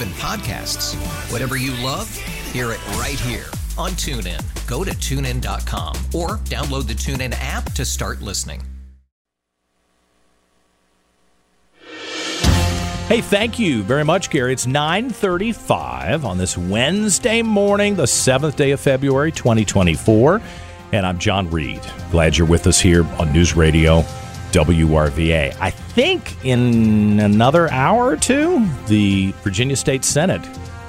even podcasts. Whatever you love, hear it right here on TuneIn. Go to tunein.com or download the TuneIn app to start listening. Hey, thank you very much, Gary. It's 9:35 on this Wednesday morning, the 7th day of February, 2024, and I'm John Reid. Glad you're with us here on News Radio WRVA. I think in another hour or two, the Virginia State Senate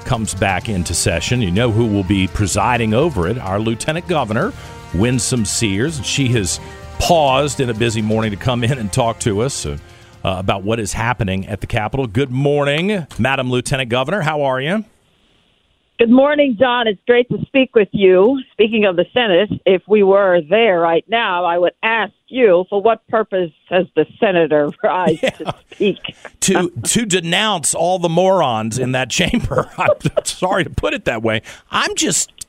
comes back into session. You know who will be presiding over it? Our Lieutenant Governor, Winsome Sears. She has paused in a busy morning to come in and talk to us uh, uh, about what is happening at the Capitol. Good morning, Madam Lieutenant Governor. How are you? Good morning, John. It's great to speak with you. Speaking of the Senate, if we were there right now, I would ask you for what purpose has the senator rise yeah. to speak? to to denounce all the morons in that chamber. I'm sorry to put it that way. I'm just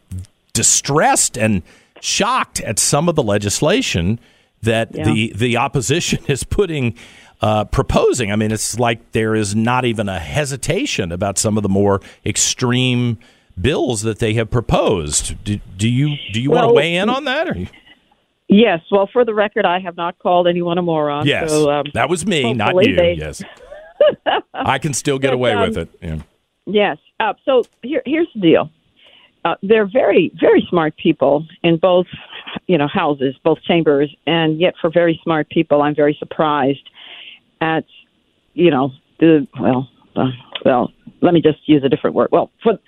distressed and shocked at some of the legislation that yeah. the the opposition is putting uh, proposing. I mean, it's like there is not even a hesitation about some of the more extreme bills that they have proposed. Do, do you do you well, want to weigh in on that? Or? Yes. Well, for the record, I have not called anyone a moron. Yes, so, um, that was me, not you. They... Yes, I can still get but, away um, with it. Yeah. Yes. Uh, so here, here's the deal. Uh, they're very, very smart people in both, you know, houses, both chambers, and yet for very smart people, I'm very surprised at, you know, the well, uh, well, let me just use a different word. Well, for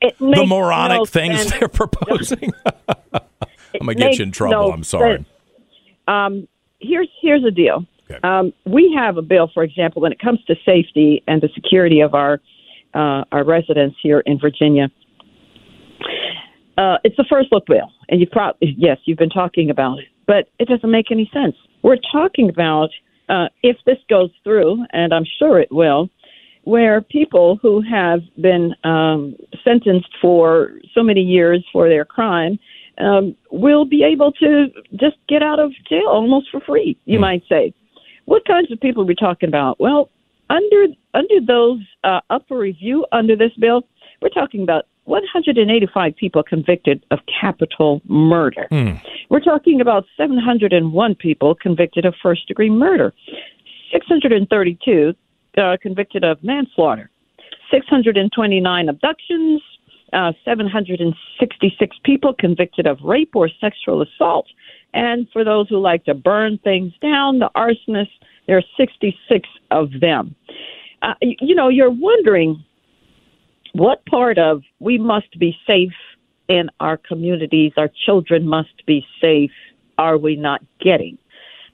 the moronic no things sense. they're proposing. I'm gonna get you in trouble. No I'm sorry. Um, here's here's the deal. Okay. Um, we have a bill, for example, when it comes to safety and the security of our uh, our residents here in Virginia. Uh, it's the first look bill, and you probably yes, you've been talking about it, but it doesn't make any sense. We're talking about uh, if this goes through, and I'm sure it will, where people who have been um, sentenced for so many years for their crime um, will be able to just get out of jail almost for free, you mm. might say. What kinds of people are we talking about? Well, under under those uh, up for review under this bill, we're talking about 185 people convicted of capital murder. Mm. We're talking about 701 people convicted of first degree murder, 632 uh, convicted of manslaughter, 629 abductions, uh, 766 people convicted of rape or sexual assault. And for those who like to burn things down, the arsonists, there are 66 of them. Uh, you know, you're wondering what part of we must be safe in our communities, our children must be safe, are we not getting?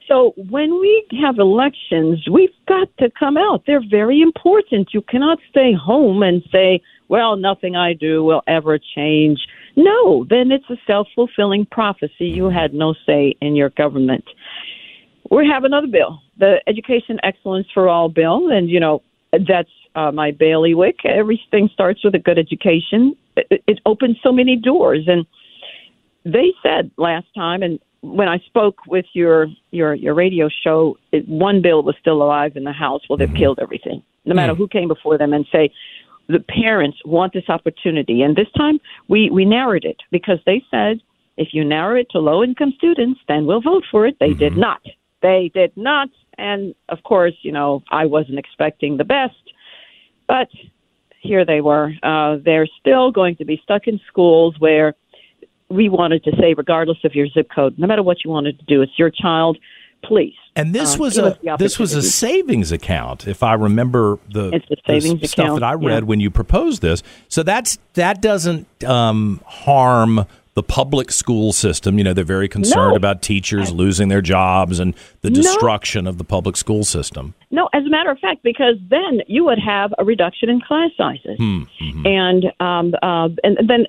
So when we have elections, we've got to come out. They're very important. You cannot stay home and say, well, nothing I do will ever change. No, then it's a self fulfilling prophecy. You had no say in your government. We have another bill, the Education Excellence for All bill, and you know that's uh, my bailiwick. Everything starts with a good education. It, it opens so many doors, and they said last time, and when I spoke with your your your radio show, it, one bill was still alive in the House. Well, they've mm-hmm. killed everything. No matter mm. who came before them and say the parents want this opportunity, and this time we we narrowed it because they said if you narrow it to low income students, then we'll vote for it. They mm-hmm. did not. They did not, and of course, you know I wasn't expecting the best, but here they were. Uh, they're still going to be stuck in schools where we wanted to say, regardless of your zip code, no matter what you wanted to do, it's your child. Please. And this uh, was a this was a savings account, if I remember the, the stuff account, that I read yeah. when you proposed this. So that's that doesn't um, harm the public school system. You know, they're very concerned No. about teachers losing their jobs and the No. destruction of the public school system. No, as a matter of fact, because then you would have a reduction in class sizes, and um, uh, and then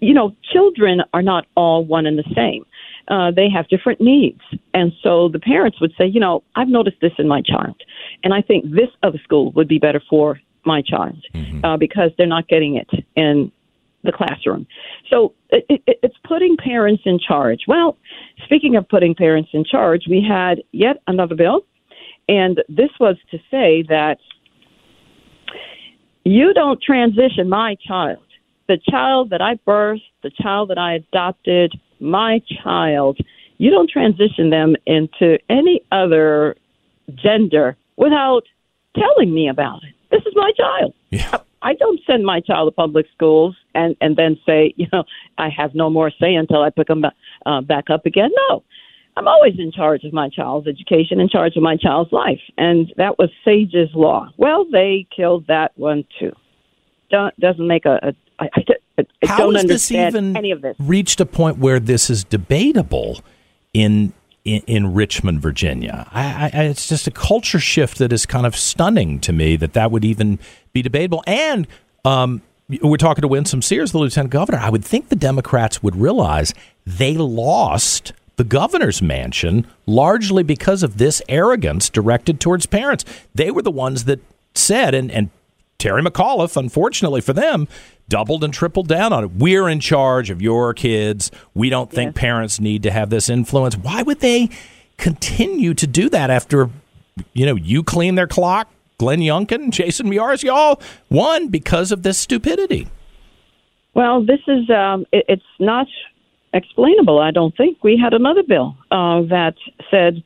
you know children are not all one and the same. Uh, they have different needs, and so the parents would say, you know, I've noticed this in my child, and I think this other school would be better for my child uh, because they're not getting it in the classroom. So it, it, it's putting parents in charge. Well, speaking of putting parents in charge, we had yet another bill and this was to say that you don't transition my child, the child that I birthed, the child that I adopted, my child, you don't transition them into any other gender without telling me about it. This is my child. Yeah. I don't send my child to public schools and and then say, you know, I have no more say until I pick them uh, back up again. No, I'm always in charge of my child's education, in charge of my child's life, and that was Sage's law. Well, they killed that one too. Don't, doesn't make a. a I, I, I How don't has this understand even any of this. reached a point where this is debatable in in, in Richmond, Virginia? I, I, it's just a culture shift that is kind of stunning to me that that would even be debatable. And um, we're talking to Winsome Sears, the lieutenant governor. I would think the Democrats would realize they lost the governor's mansion largely because of this arrogance directed towards parents. They were the ones that said, and, and Terry McAuliffe, unfortunately for them, doubled and tripled down on it. We're in charge of your kids. We don't think parents need to have this influence. Why would they continue to do that after, you know, you clean their clock, Glenn Youngkin, Jason Miyares, y'all won because of this stupidity? Well, this is um, it, it's not explainable. I don't think we had another bill uh, that said,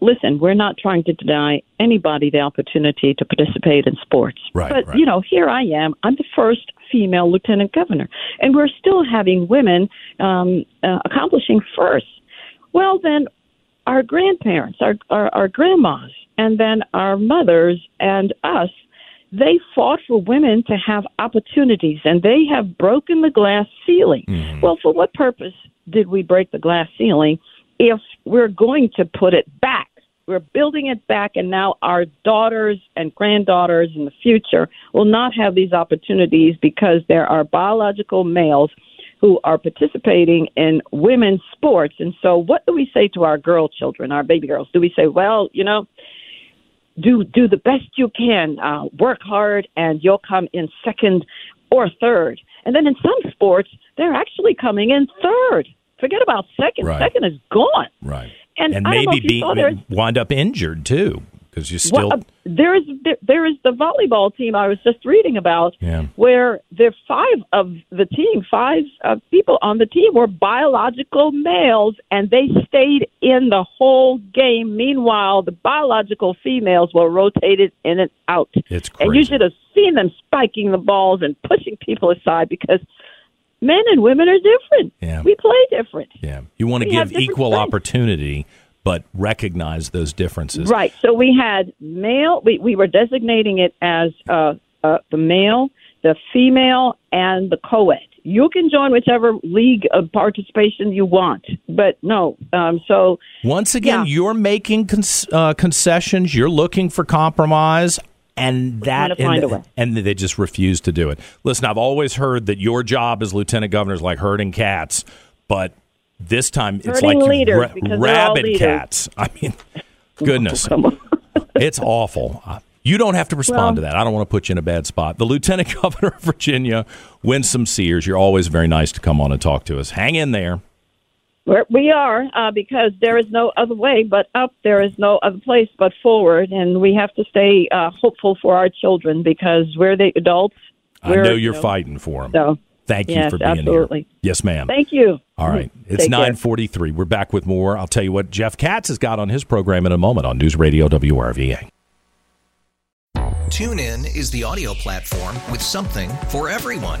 "Listen, we're not trying to deny anybody the opportunity to participate in sports." Right, But right. you know, here I am. I'm the first female lieutenant governor, and we're still having women um, uh, accomplishing first. Well, then, our grandparents, our, our our grandmas, and then our mothers and us they fought for women to have opportunities and they have broken the glass ceiling. Well, for what purpose did we break the glass ceiling if we're going to put it back? We're building it back, and now our daughters and granddaughters in the future will not have these opportunities because there are biological males who are participating in women's sports. And so, what do we say to our girl children, our baby girls? Do we say, well, you know, do do the best you can, uh, work hard, and you'll come in second or third. And then in some sports, they're actually coming in third. Forget about second. Right. Second is gone. Right. And And I don't know maybe be, wind up injured too because you still. Well, uh, there is there, there is the volleyball team I was just reading about, Yeah. where there five of the team, five uh, people on the team were biological males, and they stayed in the whole game. Meanwhile, the biological females were rotated in and out. It's And you should have seen them spiking the balls and pushing people aside because men and women are different. Yeah. We play different. yeah. You want to we give equal strengths. opportunity, but recognize those differences. Right. So we had male. We we were designating it as uh, uh, the male, the female, and the co-ed. You can join whichever league of participation you want, but no. Um, so Once again, Yeah. you're making cons- uh, concessions. You're looking for compromise, and that trying to find and, and they just refuse to do it. Listen, I've always heard that your job as lieutenant governor is like herding cats, but this time it's Herding like ra- because they're all rabid cats. I mean, goodness, on. it's awful. You don't have to respond Well- to that. I don't want to put you in a bad spot. The Lieutenant Governor of Virginia, Winsome Sears, you're always very nice to come on and talk to us. Hang in there. We're, uh, because there is no other way but up. There is no other place but forward, and we have to stay uh, hopeful for our children because we're the adults. I We're, know you you're fighting for them. So Thank you yes, for being absolutely. here. Yes, ma'am. Thank you. All right. It's Take care. 943. We're back with more. I'll tell you what Jeff Katz has got on his program in a moment on News Radio WRVA. Tune in is the audio platform with something for everyone.